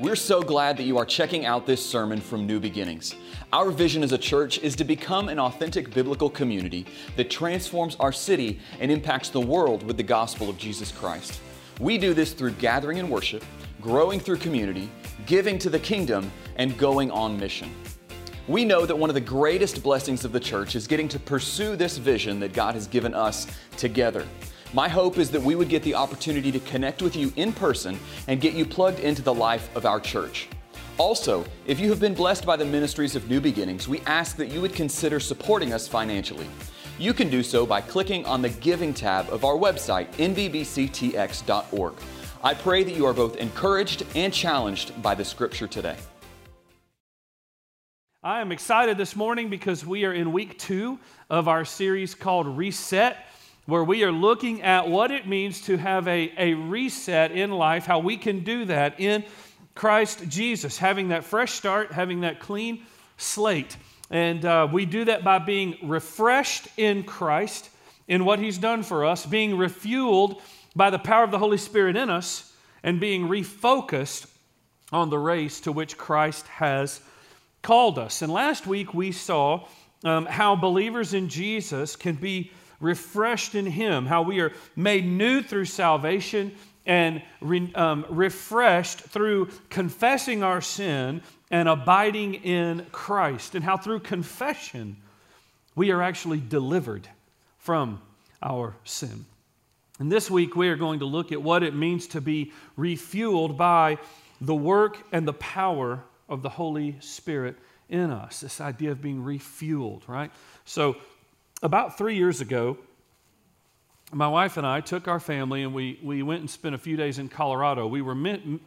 We're so glad that you are checking out this sermon from New Beginnings. Our vision as a church is to become an authentic biblical community that transforms our city and impacts the world with the gospel of Jesus Christ. We do this through gathering in worship, growing through community, giving to the kingdom, and going on mission. We know that one of the greatest blessings of the church is getting to pursue this vision that God has given us together. My hope is that we would get the opportunity to connect with you in person and get you plugged into the life of our church. Also, if you have been blessed by the ministries of New Beginnings, we ask that you would consider supporting us financially. You can do so by clicking on the Giving tab of our website, nbbctx.org. I pray that you are both encouraged and challenged by the scripture today. I am excited this morning because we are in week two of our series called Reset where we are looking at what it means to have a, a reset in life, how we can do that in Christ Jesus, having that fresh start, having that clean slate. And uh, we do that by being refreshed in Christ, in what He's done for us, being refueled by the power of the Holy Spirit in us, and being refocused on the race to which Christ has called us. And last week we saw um, how believers in Jesus can be refreshed in Him, how we are made new through salvation and re, um, refreshed through confessing our sin and abiding in Christ, and how through confession we are actually delivered from our sin. And this week we are going to look at what it means to be refueled by the work and the power of the Holy Spirit in us. This idea of being refueled, right? So, about three years ago, my wife and I took our family and we, we went and spent a few days in Colorado. We were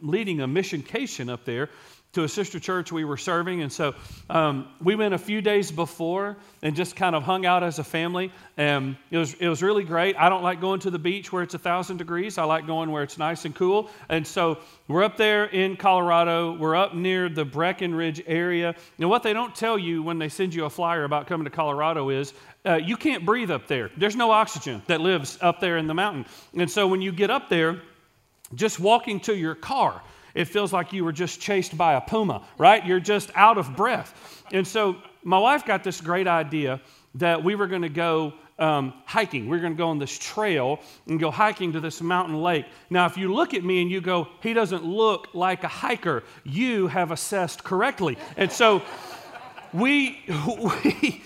leading a missioncation up there to a sister church we were serving. And so um, we went a few days before and just kind of hung out as a family. And it was, it was really great. I don't like going to the beach where it's a thousand degrees. I like going where it's nice and cool. And so we're up there in Colorado. We're up near the Breckenridge area. And what they don't tell you when they send you a flyer about coming to Colorado is uh, you can't breathe up there. There's no oxygen that lives up there in the mountain. And so when you get up there, just walking to your car, it feels like you were just chased by a puma, right? You're just out of breath. And so my wife got this great idea that we were going to go um, hiking. We we're going to go on this trail and go hiking to this mountain lake. Now, if you look at me and you go, he doesn't look like a hiker, you have assessed correctly. And so we, we,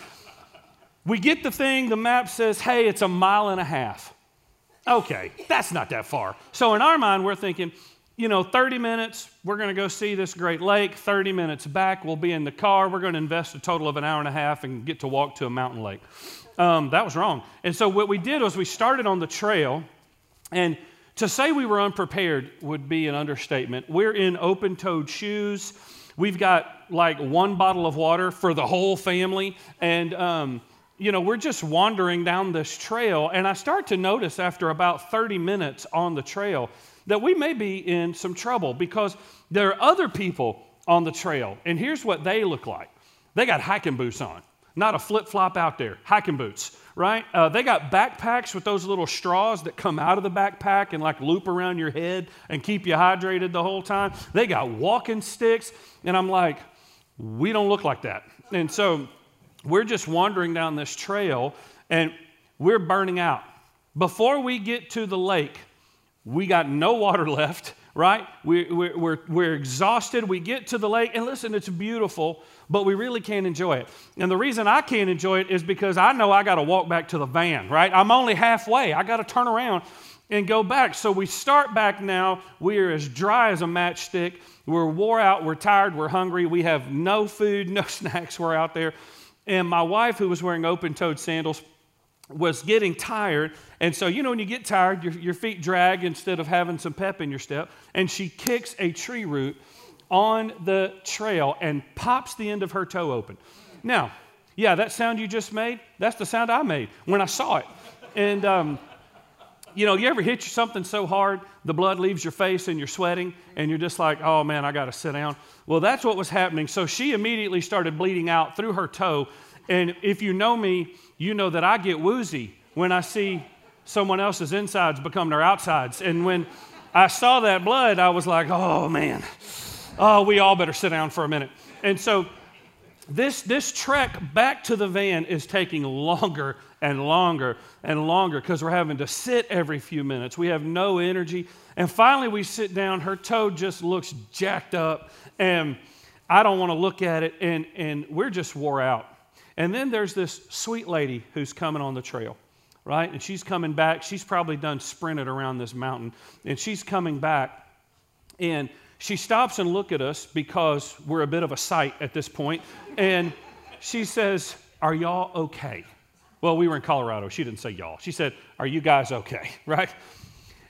we get the thing, the map says, hey, it's a mile and a half. Okay, that's not that far. So in our mind, we're thinking, you know, 30 minutes, we're going to go see this great lake. 30 minutes back, we'll be in the car. We're going to invest a total of an hour and a half and get to walk to a mountain lake. Um, that was wrong. And so what we did was we started on the trail, and to say we were unprepared would be an understatement. We're in open toed shoes. We've got like one bottle of water for the whole family. And, um, you know, we're just wandering down this trail. And I start to notice after about 30 minutes on the trail that we may be in some trouble because there are other people on the trail, and here's what they look like they got hiking boots on, not a flip flop out there, hiking boots, right? Uh, they got backpacks with those little straws that come out of the backpack and like loop around your head and keep you hydrated the whole time. They got walking sticks, and I'm like, we don't look like that. And so we're just wandering down this trail and we're burning out. Before we get to the lake, we got no water left, right? We, we, we're, we're exhausted. We get to the lake, and listen, it's beautiful, but we really can't enjoy it. And the reason I can't enjoy it is because I know I got to walk back to the van, right? I'm only halfway. I got to turn around and go back. So we start back now. We are as dry as a matchstick. We're wore out. We're tired. We're hungry. We have no food, no snacks. We're out there. And my wife, who was wearing open toed sandals, was getting tired. And so, you know, when you get tired, your, your feet drag instead of having some pep in your step. And she kicks a tree root on the trail and pops the end of her toe open. Now, yeah, that sound you just made, that's the sound I made when I saw it. And, um, you know, you ever hit something so hard, the blood leaves your face and you're sweating, and you're just like, oh man, I got to sit down. Well, that's what was happening. So she immediately started bleeding out through her toe. And if you know me, you know that I get woozy when I see someone else's insides become their outsides. And when I saw that blood, I was like, oh man, oh, we all better sit down for a minute. And so this, this trek back to the van is taking longer and longer and longer because we're having to sit every few minutes. We have no energy. And finally, we sit down. Her toe just looks jacked up, and I don't want to look at it, and, and we're just wore out. And then there's this sweet lady who's coming on the trail, right? And she's coming back. She's probably done sprinted around this mountain, and she's coming back, and she stops and look at us because we're a bit of a sight at this point, and she says, "Are y'all okay?" Well, we were in Colorado. She didn't say y'all. She said, "Are you guys okay?" Right?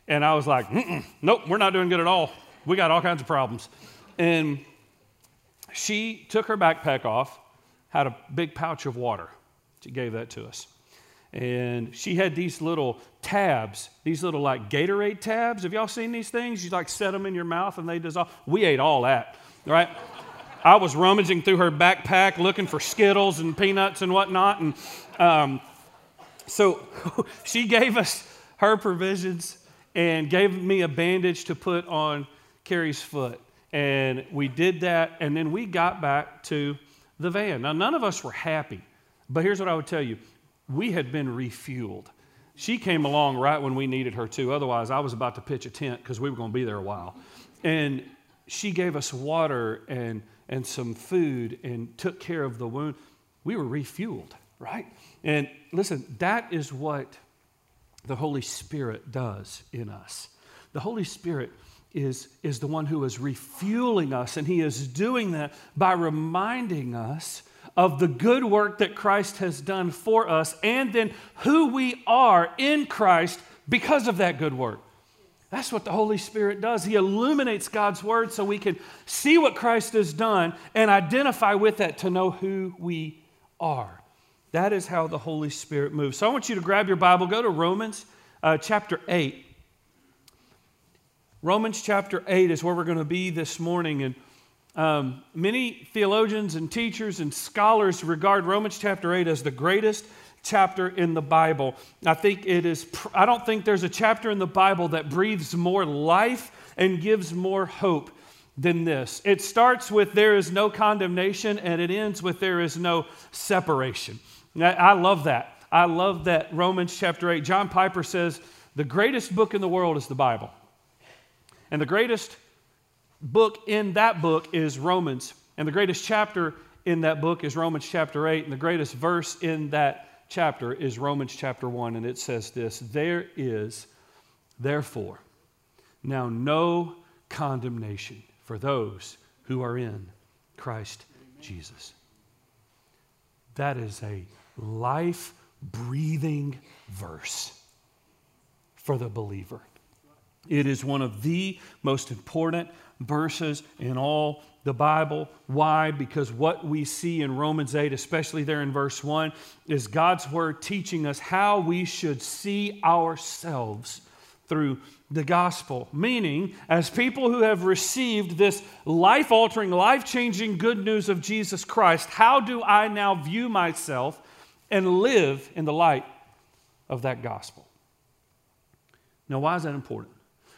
And I was like, "Nope, we're not doing good at all. We got all kinds of problems." And she took her backpack off, had a big pouch of water. She gave that to us. And she had these little tabs, these little like Gatorade tabs. Have y'all seen these things? You like set them in your mouth and they dissolve. We ate all that, right? I was rummaging through her backpack looking for Skittles and peanuts and whatnot. And um, so she gave us her provisions and gave me a bandage to put on Carrie's foot. And we did that, and then we got back to the van. Now, none of us were happy, but here's what I would tell you we had been refueled. She came along right when we needed her to. Otherwise, I was about to pitch a tent because we were going to be there a while. And she gave us water and, and some food and took care of the wound. We were refueled, right? And listen, that is what the Holy Spirit does in us. The Holy Spirit is, is the one who is refueling us, and He is doing that by reminding us of the good work that Christ has done for us and then who we are in Christ because of that good work. That's what the Holy Spirit does. He illuminates God's word so we can see what Christ has done and identify with that to know who we are. That is how the Holy Spirit moves. So I want you to grab your Bible, go to Romans uh, chapter 8. Romans chapter 8 is where we're going to be this morning. And um, many theologians and teachers and scholars regard Romans chapter 8 as the greatest chapter in the Bible. I think it is, I don't think there's a chapter in the Bible that breathes more life and gives more hope than this. It starts with there is no condemnation and it ends with there is no separation. I love that. I love that Romans chapter 8. John Piper says the greatest book in the world is the Bible. And the greatest book in that book is Romans. And the greatest chapter in that book is Romans chapter 8. And the greatest verse in that chapter is Romans chapter 1. And it says this There is, therefore, now no condemnation for those who are in Christ Jesus. That is a life breathing verse for the believer. It is one of the most important verses in all the Bible. Why? Because what we see in Romans 8, especially there in verse 1, is God's word teaching us how we should see ourselves through the gospel. Meaning, as people who have received this life altering, life changing good news of Jesus Christ, how do I now view myself and live in the light of that gospel? Now, why is that important?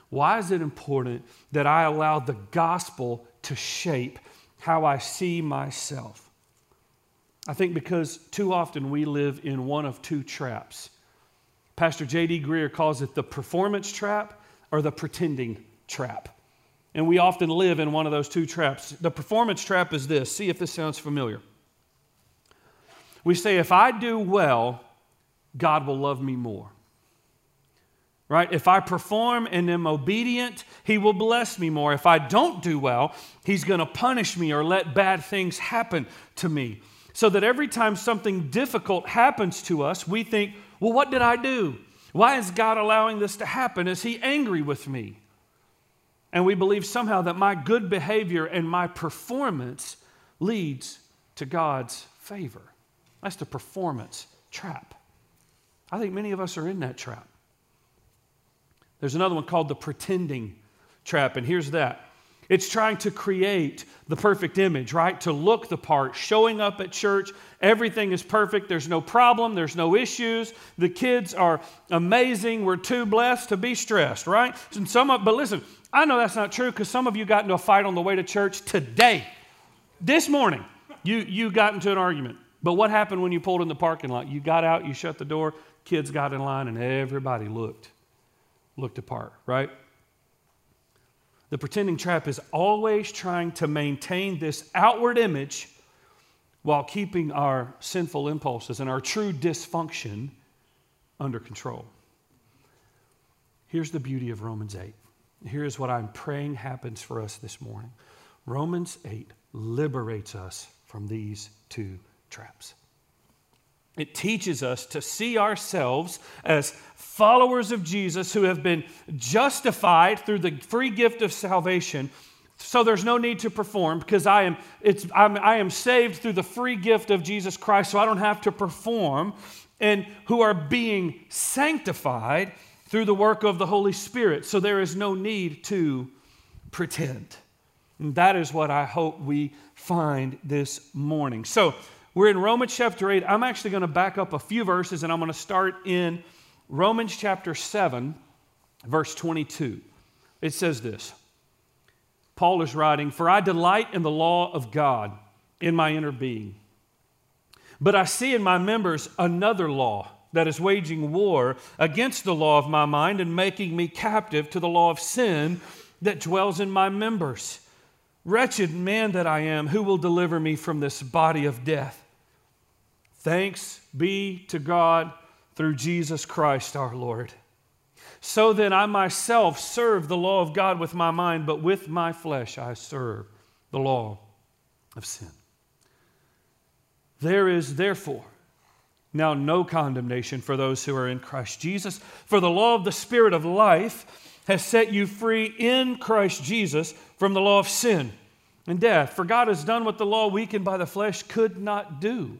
Why is it important that I allow the gospel to shape how I see myself? I think because too often we live in one of two traps. Pastor J.D. Greear calls it the performance trap or the pretending trap. And we often live in one of those two traps. The performance trap is this see if this sounds familiar. We say, if I do well, God will love me more right? If I perform and am obedient, He will bless me more. If I don't do well, He's going to punish me or let bad things happen to me. So that every time something difficult happens to us, we think, well, what did I do? Why is God allowing this to happen? Is He angry with me? And we believe somehow that my good behavior and my performance leads to God's favor. That's the performance trap. I think many of us are in that trap. There's another one called the pretending trap, and here's that. It's trying to create the perfect image, right? To look the part, showing up at church. Everything is perfect. There's no problem. There's no issues. The kids are amazing. We're too blessed to be stressed, right? And some of, but listen, I know that's not true because some of you got into a fight on the way to church today. This morning, you, you got into an argument. But what happened when you pulled in the parking lot? You got out, you shut the door, kids got in line, and everybody looked, looked apart, right? The pretending trap is always trying to maintain this outward image while keeping our sinful impulses and our true dysfunction under control. Here's the beauty of Romans 8. Here's what I'm praying happens for us this morning Romans 8 liberates us from these two traps. It teaches us to see ourselves as followers of Jesus who have been justified through the free gift of salvation. So there's no need to perform because I am, it's, I'm, I am saved through the free gift of Jesus Christ, so I don't have to perform. And who are being sanctified through the work of the Holy Spirit. So there is no need to pretend. And that is what I hope we find this morning. So, we're in Romans chapter 8. I'm actually going to back up a few verses and I'm going to start in Romans chapter 7, verse 22. It says this Paul is writing, For I delight in the law of God in my inner being. But I see in my members another law that is waging war against the law of my mind and making me captive to the law of sin that dwells in my members. Wretched man that I am, who will deliver me from this body of death? Thanks be to God through Jesus Christ our Lord. So then, I myself serve the law of God with my mind, but with my flesh I serve the law of sin. There is therefore now no condemnation for those who are in Christ Jesus, for the law of the Spirit of life has set you free in Christ Jesus from the law of sin and death. For God has done what the law, weakened by the flesh, could not do.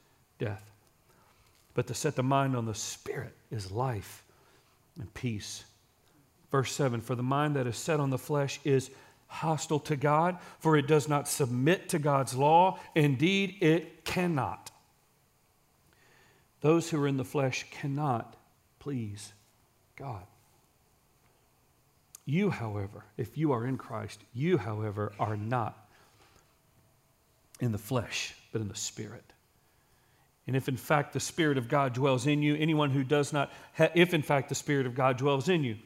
death. But to set the mind on the Spirit is life and peace. Verse 7 For the mind that is set on the flesh is hostile to God, for it does not submit to God's law. Indeed, it cannot. Those who are in the flesh cannot please God. You, however, if you are in Christ, you, however, are not in the flesh, but in the Spirit. And if in fact the Spirit of God dwells in you, anyone who does not, ha- if in fact the Spirit of God dwells in you,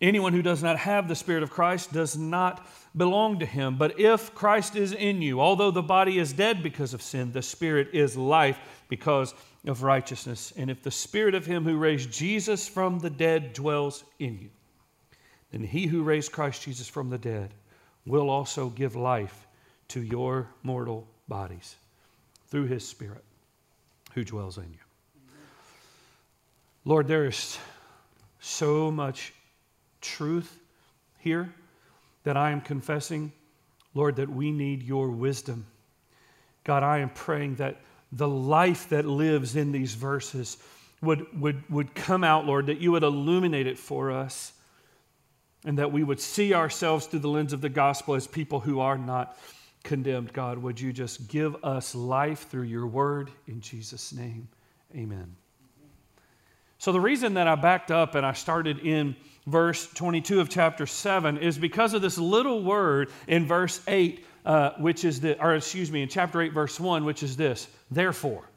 anyone who does not have the Spirit of Christ does not belong to him. But if Christ is in you, although the body is dead because of sin, the Spirit is life because of righteousness. And if the Spirit of him who raised Jesus from the dead dwells in you, then he who raised Christ Jesus from the dead will also give life to your mortal bodies through his Spirit who dwells in you. Lord, there is so much truth here that I am confessing, Lord, that we need your wisdom. God, I am praying that the life that lives in these verses would, would, would come out, Lord, that you would illuminate it for us, and that we would see ourselves through the lens of the gospel as people who are not condemned, God, would you just give us life through your word in Jesus' name? Amen. So, the reason that I backed up and I started in verse 22 of chapter 7 is because of this little word in verse 8, uh, which is the, or excuse me, in chapter 8, verse 1, which is this, therefore.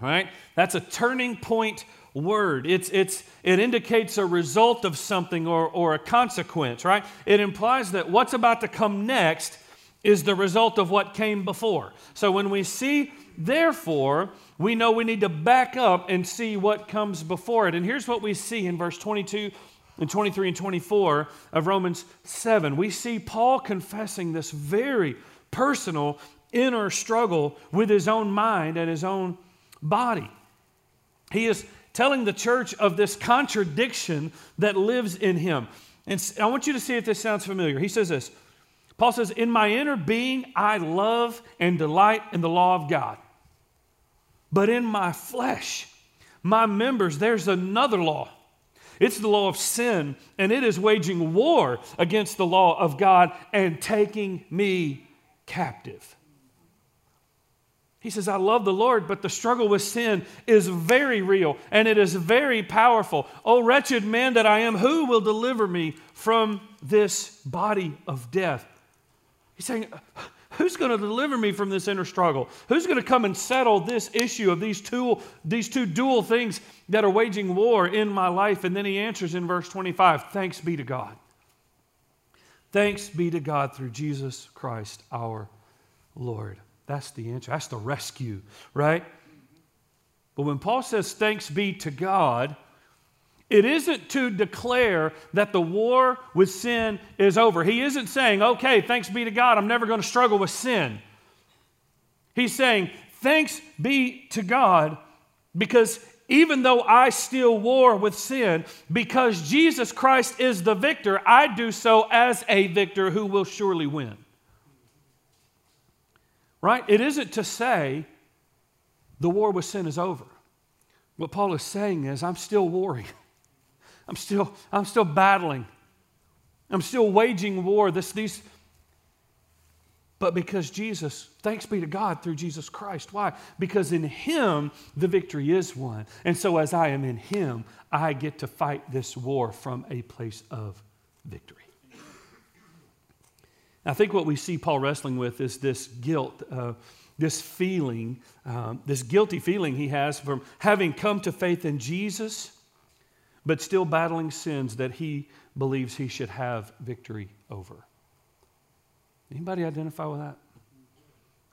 All right? That's a turning point word. It's, it's, it indicates a result of something or, or a consequence, right? It implies that what's about to come next is the result of what came before. So when we see, therefore, we know we need to back up and see what comes before it. And here's what we see in verse 22 and 23 and 24 of Romans 7, we see Paul confessing this very personal inner struggle with his own mind and his own body. He is telling the church of this contradiction that lives in him. And I want you to see if this sounds familiar. He says this Paul says, In my inner being, I love and delight in the law of God. But in my flesh, my members, there's another law. It's the law of sin, and it is waging war against the law of God and taking me captive. He says, I love the Lord, but the struggle with sin is very real and it is very powerful. Oh, wretched man that I am, who will deliver me from this body of death? He's saying, Who's going to deliver me from this inner struggle? Who's going to come and settle this issue of these two, these two dual things that are waging war in my life? And then he answers in verse 25 Thanks be to God. Thanks be to God through Jesus Christ our Lord. That's the answer. That's the rescue, right? But when Paul says thanks be to God, it isn't to declare that the war with sin is over. He isn't saying, okay, thanks be to God, I'm never going to struggle with sin. He's saying, thanks be to God because even though I still war with sin, because Jesus Christ is the victor, I do so as a victor who will surely win. Right? It isn't to say the war with sin is over. What Paul is saying is, I'm still warring. I'm still, I'm still battling. I'm still waging war. This, these, but because Jesus, thanks be to God through Jesus Christ. Why? Because in Him the victory is won. And so as I am in Him, I get to fight this war from a place of victory. I think what we see Paul wrestling with is this guilt, uh, this feeling, um, this guilty feeling he has from having come to faith in Jesus, but still battling sins that he believes he should have victory over. Anybody identify with that?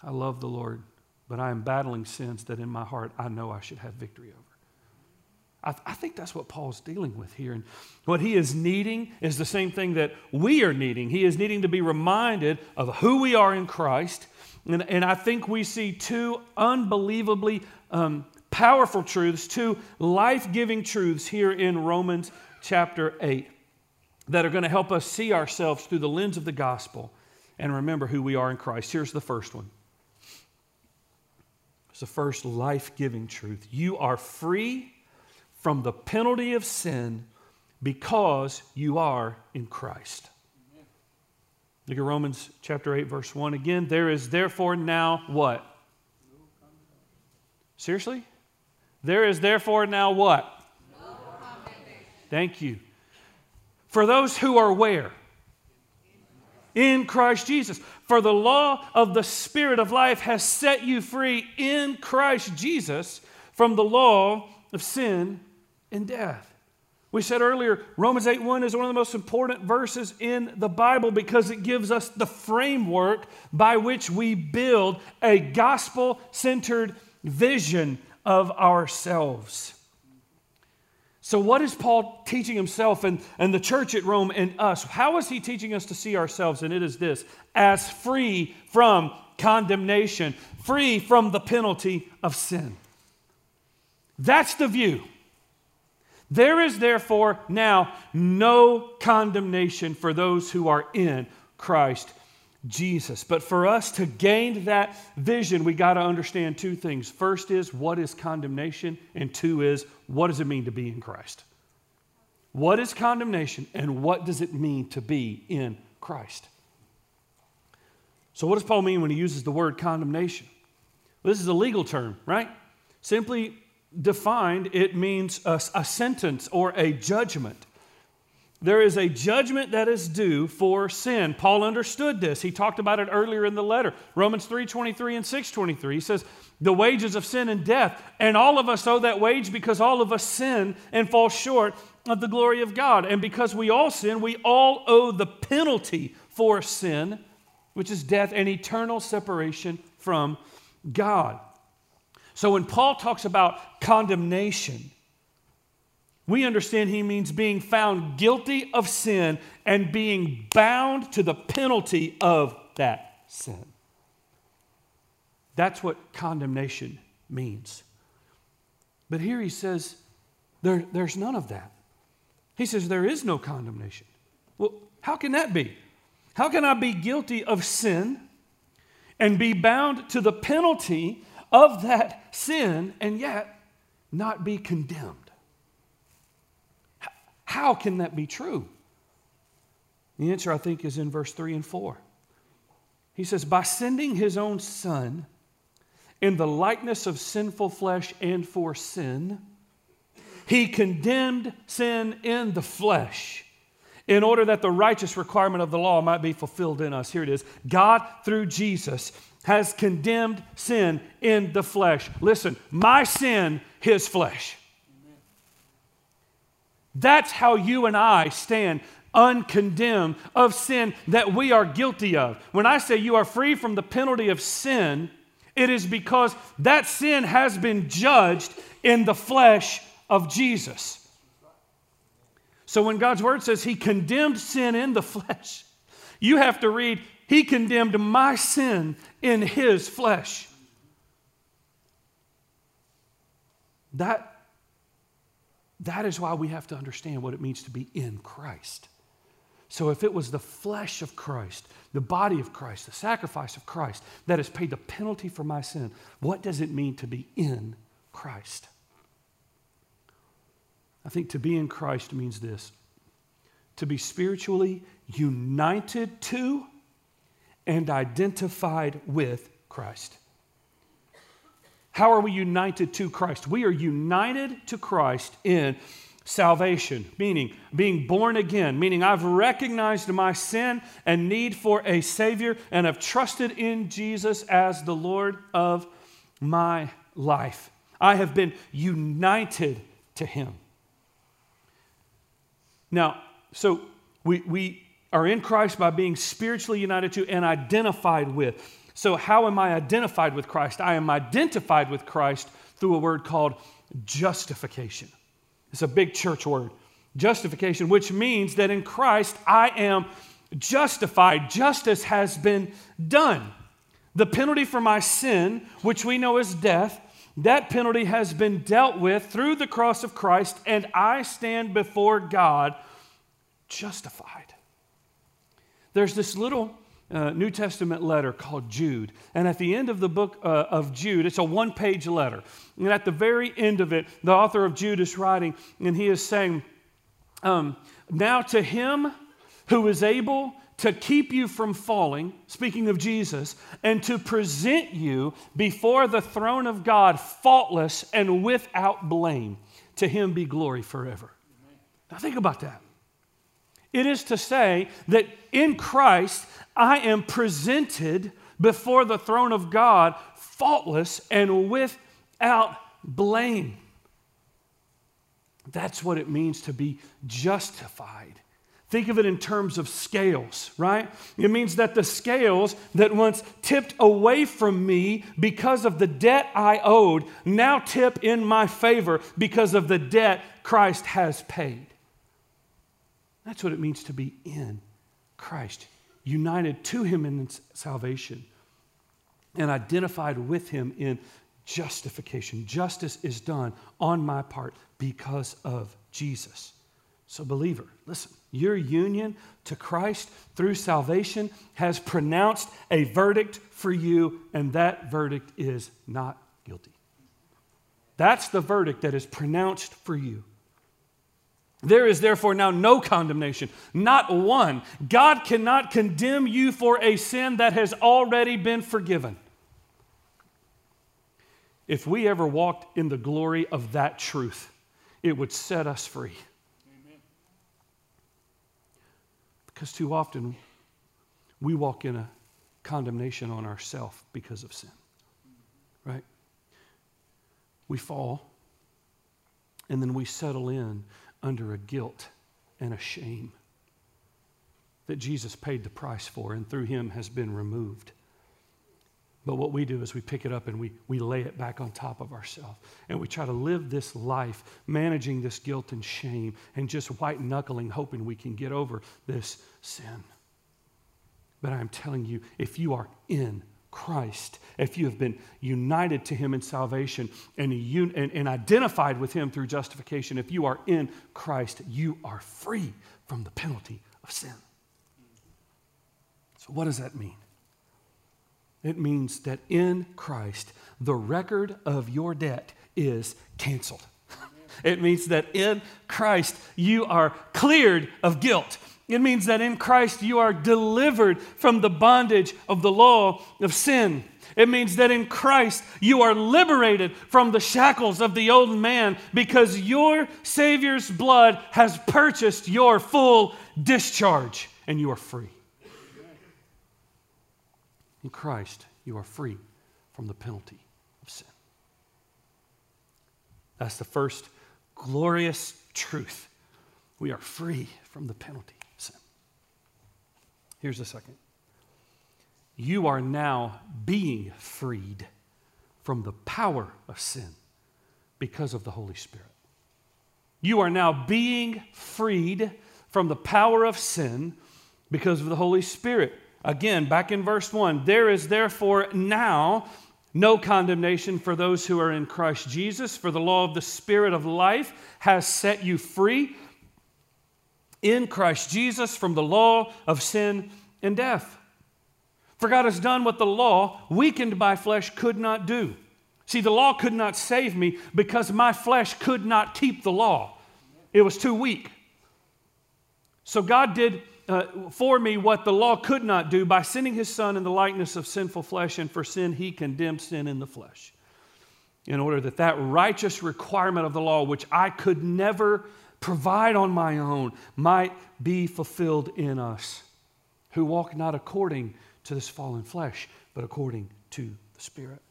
I love the Lord, but I am battling sins that in my heart I know I should have victory over. I, th- I, think that's what Paul's dealing with here. And what he is needing is the same thing that we are needing. He is needing to be reminded of who we are in Christ. And, and I think we see two unbelievably um, powerful truths, two life giving truths here in Romans chapter 8 that are going to help us see ourselves through the lens of the gospel and remember who we are in Christ. Here's the first one. It's the first life giving truth. You are free from the penalty of sin because you are in Christ. Look at Romans chapter 8, verse 1 again. There is therefore now what? Seriously? There is therefore now what? Thank you. For those who are where? In Christ Jesus. For the law of the Spirit of life has set you free in Christ Jesus from the law of sin and death. We said earlier, Romans 8 1 is one of the most important verses in the Bible because it gives us the framework by which we build a gospel centered vision of ourselves. So, what is Paul teaching himself and, and the church at Rome and us? How is he teaching us to see ourselves? And it is this as free from condemnation, free from the penalty of sin. That's the view. There is therefore now no condemnation for those who are in Christ Jesus. But for us to gain that vision, we got to understand two things. First is what is condemnation, and two is what does it mean to be in Christ? What is condemnation, and what does it mean to be in Christ? So, what does Paul mean when he uses the word condemnation? Well, this is a legal term, right? Simply defined, it means a, a sentence or a judgment. There is a judgment that is due for sin. Paul understood this. He talked about it earlier in the letter. Romans 3:23 and 6:23. He says, "The wages of sin and death, and all of us owe that wage because all of us sin and fall short of the glory of God. And because we all sin, we all owe the penalty for sin, which is death and eternal separation from God." So when Paul talks about condemnation, we understand he means being found guilty of sin and being bound to the penalty of that sin. That's what condemnation means. But here he says, there, there's none of that. He says, there is no condemnation. Well, how can that be? How can I be guilty of sin and be bound to the penalty of that sin and yet not be condemned? How can that be true? The answer, I think, is in verse 3 and 4. He says, By sending his own son in the likeness of sinful flesh and for sin, he condemned sin in the flesh in order that the righteous requirement of the law might be fulfilled in us. Here it is God, through Jesus, has condemned sin in the flesh. Listen, my sin, his flesh. That's how you and I stand uncondemned of sin that we are guilty of. When I say you are free from the penalty of sin, it is because that sin has been judged in the flesh of Jesus. So when God's word says he condemned sin in the flesh, you have to read, he condemned my sin in his flesh. That that is why we have to understand what it means to be in Christ. So, if it was the flesh of Christ, the body of Christ, the sacrifice of Christ that has paid the penalty for my sin, what does it mean to be in Christ? I think to be in Christ means this to be spiritually united to and identified with Christ. How are we united to Christ? We are united to Christ in salvation, meaning being born again, meaning I've recognized my sin and need for a Savior and have trusted in Jesus as the Lord of my life. I have been united to Him. Now, so we, we are in Christ by being spiritually united to and identified with. So, how am I identified with Christ? I am identified with Christ through a word called justification. It's a big church word. Justification, which means that in Christ I am justified. Justice has been done. The penalty for my sin, which we know is death, that penalty has been dealt with through the cross of Christ, and I stand before God justified. There's this little uh, New Testament letter called Jude. And at the end of the book uh, of Jude, it's a one page letter. And at the very end of it, the author of Jude is writing, and he is saying, um, Now to him who is able to keep you from falling, speaking of Jesus, and to present you before the throne of God faultless and without blame, to him be glory forever. Now think about that. It is to say that in Christ, I am presented before the throne of God faultless and without blame. That's what it means to be justified. Think of it in terms of scales, right? It means that the scales that once tipped away from me because of the debt I owed now tip in my favor because of the debt Christ has paid. That's what it means to be in Christ, united to Him in salvation and identified with Him in justification. Justice is done on my part because of Jesus. So, believer, listen, your union to Christ through salvation has pronounced a verdict for you, and that verdict is not guilty. That's the verdict that is pronounced for you. There is therefore now no condemnation, not one. God cannot condemn you for a sin that has already been forgiven. If we ever walked in the glory of that truth, it would set us free. Amen. Because too often we walk in a condemnation on ourselves because of sin. Right? We fall and then we settle in under a guilt and a shame that Jesus paid the price for and through him has been removed. But what we do is we pick it up and we, we lay it back on top of ourselves. And we try to live this life managing this guilt and shame and just white knuckling, hoping we can get over this sin. But I'm telling you, if you are in Christ, if you have been united to Him in salvation and, and, and identified with Him through justification, if you are in Christ, you are free from the penalty of sin. So, what does that mean? It means that in Christ, the record of your debt is canceled. It means that in Christ, you are cleared of guilt. It means that in Christ, you are delivered from the bondage of the law of sin. It means that in Christ, you are liberated from the shackles of the old man because your Savior's blood has purchased your full discharge and you are free. In Christ, you are free from the penalty of sin. That's the first glorious truth. We are free from the penalty. Here's the second you are now being freed from the power of sin because of the Holy Spirit. You are now being freed from the power of sin because of the Holy Spirit. Again, back in verse 1 there is therefore now no condemnation for those who are in Christ Jesus, for the law of the Spirit of life has set you free in Christ Jesus from the law of sin and death. For God has done what the law, weakened by flesh, could not do. See, the law could not save me because my flesh could not keep the law, it was too weak. So God did uh, for me what the law could not do by sending his son in the likeness of sinful flesh, and for sin he condemned sin in the flesh. In order that that righteous requirement of the law, which I could never provide on my own, might be fulfilled in us who walk not according to this fallen flesh, but according to the Spirit.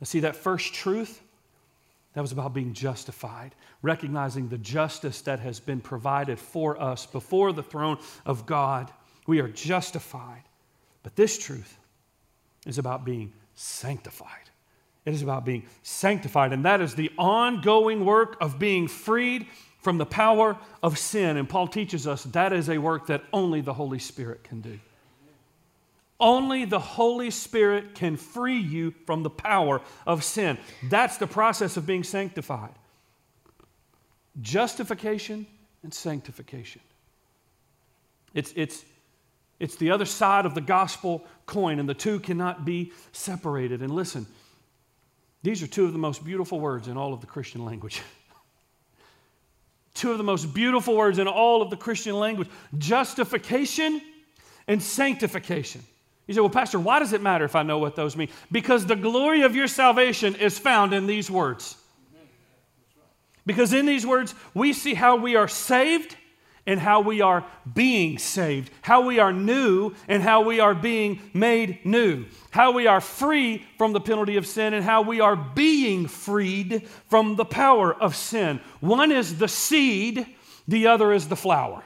Now, see that first truth that was about being justified, recognizing the justice that has been provided for us before the throne of God. We are justified. But this truth is about being sanctified. It is about being sanctified, and that is the ongoing work of being freed from the power of sin. And Paul teaches us that is a work that only the Holy Spirit can do. Only the Holy Spirit can free you from the power of sin. That's the process of being sanctified justification and sanctification. It's, it's, it's the other side of the gospel coin, and the two cannot be separated. And listen, these are two of the most beautiful words in all of the Christian language. two of the most beautiful words in all of the Christian language justification and sanctification. You say, well, Pastor, why does it matter if I know what those mean? Because the glory of your salvation is found in these words. Because in these words, we see how we are saved and how we are being saved, how we are new and how we are being made new, how we are free from the penalty of sin and how we are being freed from the power of sin. One is the seed, the other is the flower.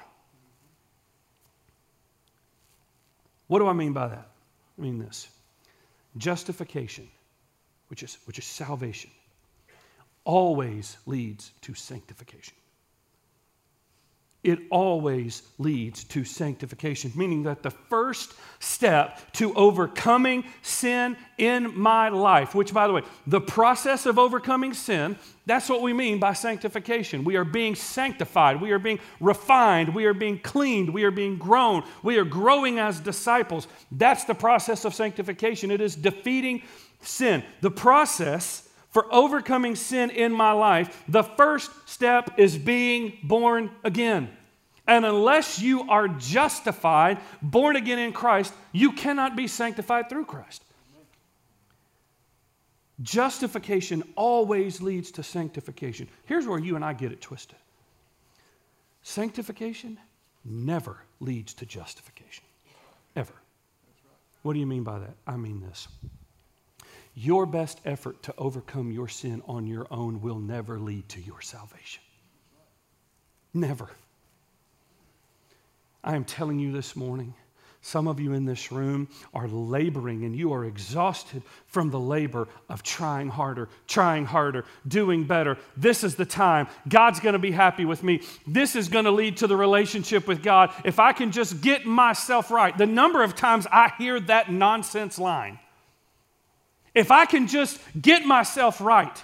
What do I mean by that? I mean this justification, which is, which is salvation, always leads to sanctification. It always leads to sanctification, meaning that the first step to overcoming sin in my life, which, by the way, the process of overcoming sin, that's what we mean by sanctification. We are being sanctified, we are being refined, we are being cleaned, we are being grown, we are growing as disciples. That's the process of sanctification. It is defeating sin. The process for overcoming sin in my life, the first step is being born again. And unless you are justified, born again in Christ, you cannot be sanctified through Christ. Justification always leads to sanctification. Here's where you and I get it twisted sanctification never leads to justification. Ever. What do you mean by that? I mean this. Your best effort to overcome your sin on your own will never lead to your salvation. Never. I am telling you this morning Some of you in this room are laboring and you are exhausted from the labor of trying harder, trying harder, doing better. This is the time. God's going to be happy with me. This is going to lead to the relationship with God. If I can just get myself right. The number of times I hear that nonsense line. If I can just get myself right.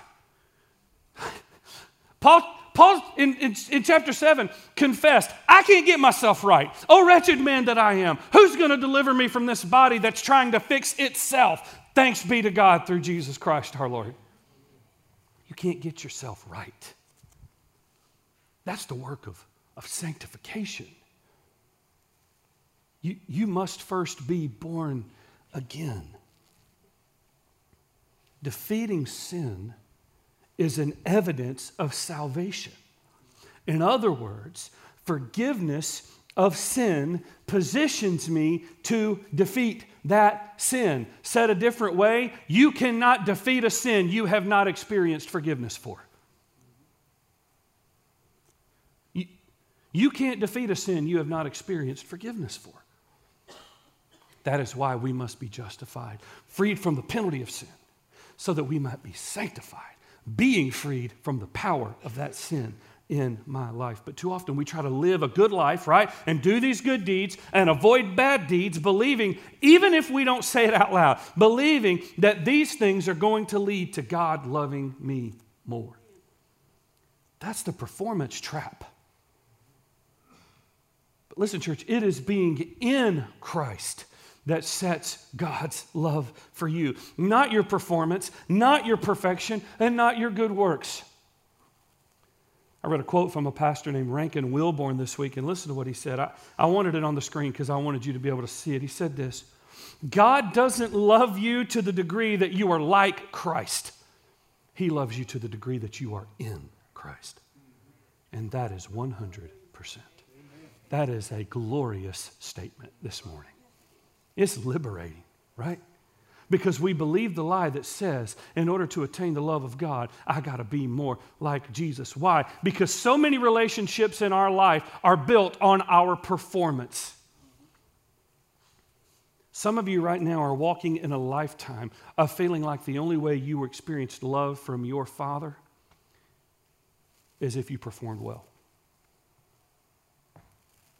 Paul, Paul in, in, in, chapter 7 confessed, I can't get myself right. Oh, wretched man that I am. Who's going to deliver me from this body that's trying to fix itself? Thanks be to God through Jesus Christ our Lord. You can't get yourself right. That's the work of, of sanctification. You, you must first be born again. Defeating sin is an evidence of salvation. In other words, forgiveness of sin positions me to defeat that sin. Said a different way, you cannot defeat a sin you have not experienced forgiveness for. You, you can't defeat a sin you have not experienced forgiveness for. That is why we must be justified, freed from the penalty of sin, so that we might be sanctified being freed from the power of that sin in my life. But too often we try to live a good life, right? And do these good deeds and avoid bad deeds, believing, even if we don't say it out loud, believing that these things are going to lead to God loving me more. That's the performance trap. But listen, church, it is being in Christ that sets God's love for you. Not your performance, not your perfection, and not your good works. I read a quote from a pastor named Rankin Wilbourne this week, and listen to what he said. I, I wanted it on the screen because I wanted you to be able to see it. He said this God doesn't love you to the degree that you are like Christ, He loves you to the degree that you are in Christ. And that is 100%. That is a glorious statement this morning. It's liberating, right? Because we believe the lie that says, in order to attain the love of God, I got to be more like Jesus. Why? Because so many relationships in our life are built on our performance. Some of you right now are walking in a lifetime of feeling like the only way you experienced love from your Father is if you performed well,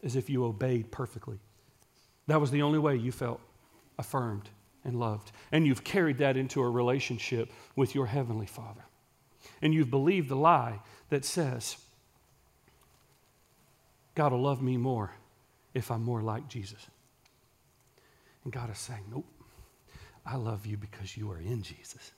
as if you obeyed perfectly. That was the only way you felt affirmed and loved. And you've carried that into a relationship with your Heavenly Father. And you've believed the lie that says, God will love me more if I'm more like Jesus. And God is saying, Nope, I love you because you are in Jesus.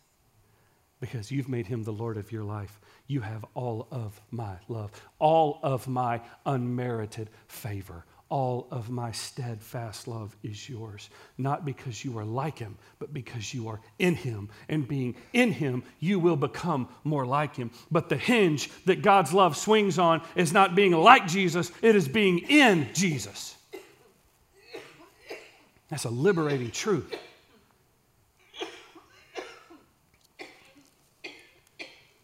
Because you've made him the Lord of your life. You have all of my love, all of my unmerited favor, all of my steadfast love is yours. Not because you are like him, but because you are in him. And being in him, you will become more like him. But the hinge that God's love swings on is not being like Jesus, it is being in Jesus. That's a liberating truth.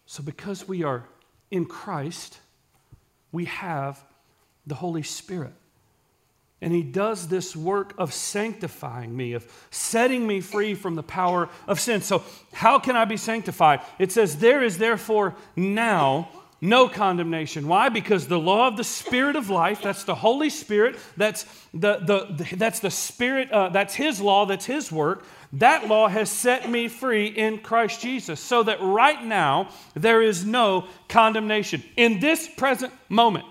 So, because we are in Christ, we have the Holy Spirit. And he does this work of sanctifying me, of setting me free from the power of sin. So, how can I be sanctified? It says, There is therefore now no condemnation. Why? Because the law of the Spirit of life, that's the Holy Spirit, that's the, the, the that's the Spirit, uh, that's His law, that's His work. That law has set me free in Christ Jesus. So that right now, there is no condemnation. In this present moment,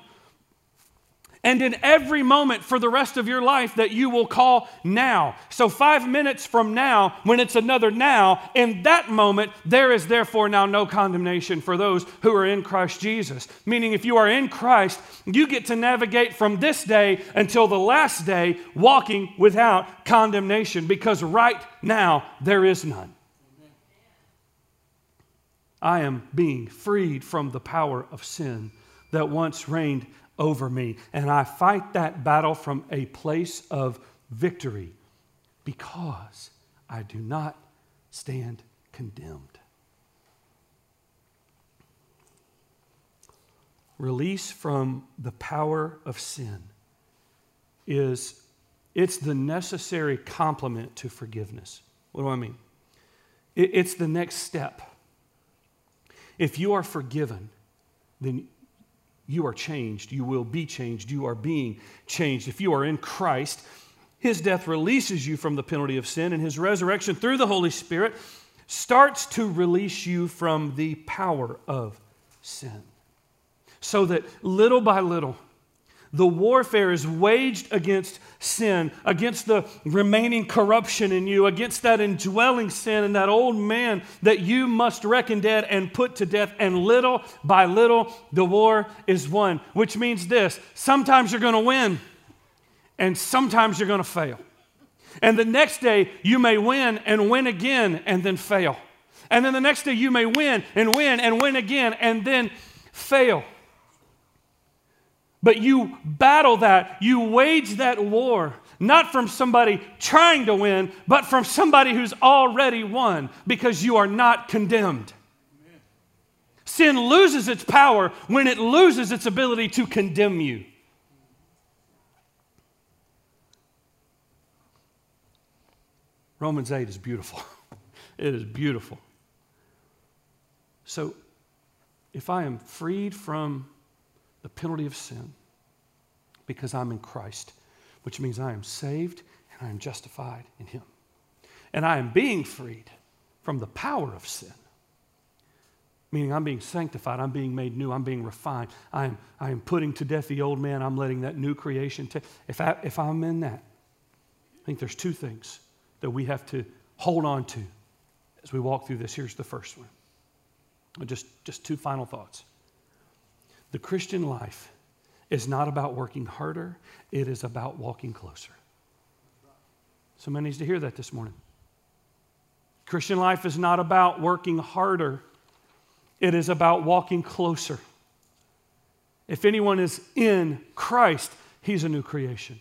and in every moment for the rest of your life that you will call now. So, five minutes from now, when it's another now, in that moment, there is therefore now no condemnation for those who are in Christ Jesus. Meaning, if you are in Christ, you get to navigate from this day until the last day walking without condemnation because right now there is none. I am being freed from the power of sin that once reigned over me. And I fight that battle from a place of victory because I do not stand condemned. Release from the power of sin is It's the necessary complement to forgiveness. What do I mean? It's the next step. If you are forgiven, then you are changed. You will be changed. You are being changed. If you are in Christ, his death releases you from the penalty of sin, and his resurrection through the Holy Spirit starts to release you from the power of sin. So that little by little, the warfare is waged against sin, against the remaining corruption in you, against that indwelling sin and that old man that you must reckon dead and put to death. And little by little, the war is won, which means this sometimes you're going to win, and sometimes you're going to fail. And the next day, you may win and win again and then fail. And then the next day, you may win and win and win again and then fail. But you battle that, you wage that war, not from somebody trying to win, but from somebody who's already won because you are not condemned. Sin loses its power when it loses its ability to condemn you. Romans 8 is beautiful. It is beautiful. So, if I am freed from the penalty of sin because I'm in Christ, which means I am saved and I am justified in Him. And I am being freed from the power of sin, meaning I'm being sanctified, I'm being made new, I'm being refined, I am, I am putting to death the old man, I'm letting that new creation take. If, I, if I'm in that, I think there's two things that we have to hold on to as we walk through this. Here's the first one. Just, just two final thoughts. The Christian life is not about working harder, it is about walking closer. Someone needs to hear that this morning. Christian life is not about working harder, it is about walking closer. If anyone is in Christ, he's a new creation.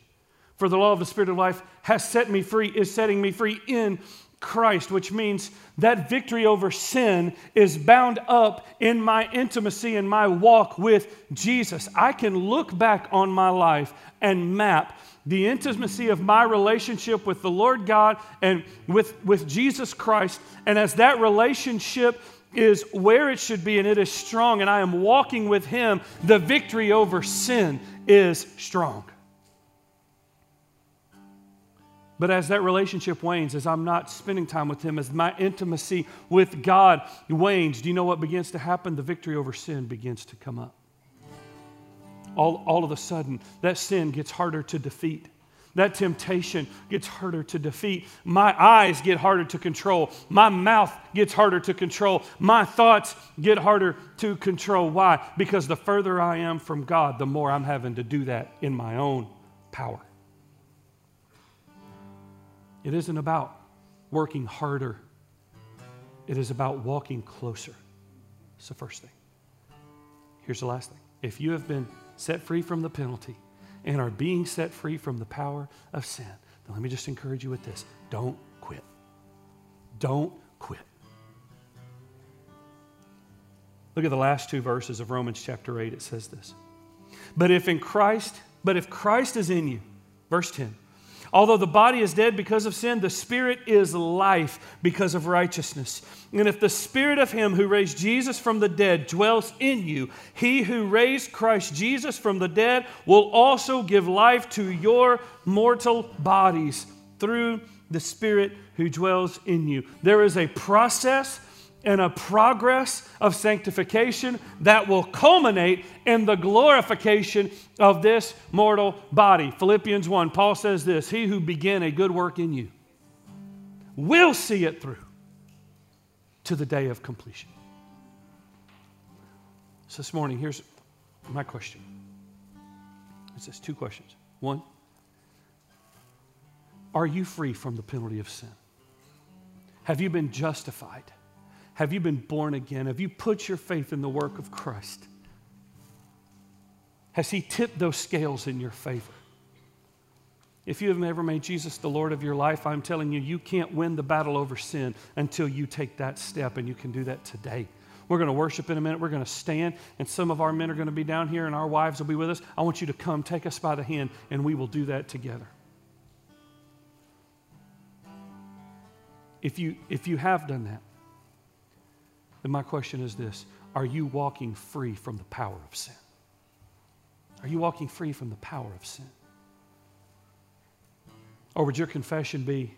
For the law of the Spirit of life has set me free, is setting me free in Christ, which means that victory over sin is bound up in my intimacy and my walk with Jesus. I can look back on my life and map the intimacy of my relationship with the Lord God and with, with Jesus Christ. And as that relationship is where it should be and it is strong, and I am walking with Him, the victory over sin is strong. But as that relationship wanes, as I'm not spending time with Him, as my intimacy with God wanes, do you know what begins to happen? The victory over sin begins to come up. All, all of a sudden, that sin gets harder to defeat. That temptation gets harder to defeat. My eyes get harder to control. My mouth gets harder to control. My thoughts get harder to control. Why? Because the further I am from God, the more I'm having to do that in my own power. It isn't about working harder, it is about walking closer. It's the first thing. Here's the last thing. If you have been set free from the penalty and are being set free from the power of sin, then let me just encourage you with this don't quit. Don't quit. Look at the last two verses of Romans chapter 8. It says this. But if in Christ, but if Christ is in you, verse 10, Although the body is dead because of sin, the spirit is life because of righteousness. And if the spirit of him who raised Jesus from the dead dwells in you, he who raised Christ Jesus from the dead will also give life to your mortal bodies through the spirit who dwells in you. There is a process and a progress of sanctification that will culminate in the glorification of this mortal body. Philippians 1, Paul says this He who began a good work in you will see it through to the day of completion. So this morning, here's my question. It says two questions. One, are you free from the penalty of sin? Have you been justified? Have you been born again? Have you put your faith in the work of Christ? Has He tipped those scales in your favor? If you have never made Jesus the Lord of your life, I'm telling you, you can't win the battle over sin until you take that step, and you can do that today. We're going to worship in a minute. We're going to stand, and some of our men are going to be down here, and our wives will be with us. I want you to come, take us by the hand, and we will do that together. If you, if you have done that, then my question is this Are you walking free from the power of sin? Are you walking free from the power of sin? Or would your confession be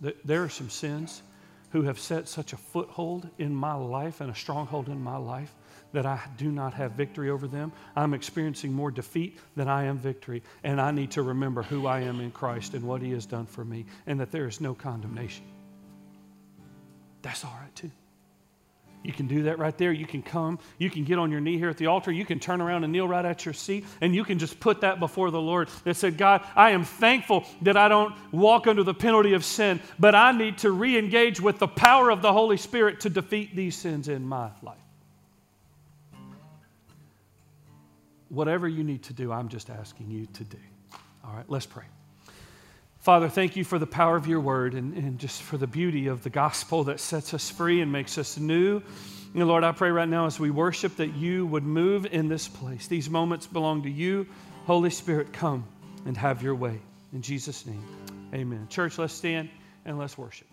that there are some sins who have set such a foothold in my life and a stronghold in my life that I do not have victory over them. I'm experiencing more defeat than I am victory. And I need to remember who I am in Christ and what He has done for me, and that there is no condemnation. That's all right, too. You can do that right there. You can come. You can get on your knee here at the altar. You can turn around and kneel right at your seat, and you can just put that before the Lord that said, God, I am thankful that I don't walk under the penalty of sin, but I need to re engage with the power of the Holy Spirit to defeat these sins in my life. Whatever you need to do, I'm just asking you to do. All right, let's pray. Father, thank you for the power of your word and, and just for the beauty of the gospel that sets us free and makes us new. And Lord, I pray right now as we worship that you would move in this place. These moments belong to you. Holy Spirit, come and have your way. In Jesus' name, amen. Church, let's stand and let's worship.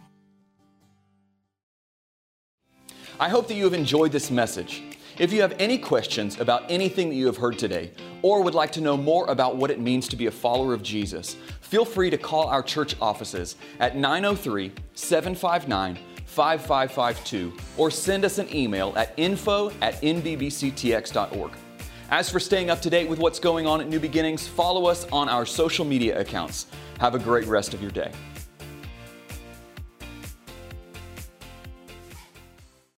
I hope that you have enjoyed this message. If you have any questions about anything that you have heard today, or would like to know more about what it means to be a follower of Jesus, feel free to call our church offices at 903 759 5552 or send us an email at info at nbbctx.org. As for staying up to date with what's going on at New Beginnings, follow us on our social media accounts. Have a great rest of your day.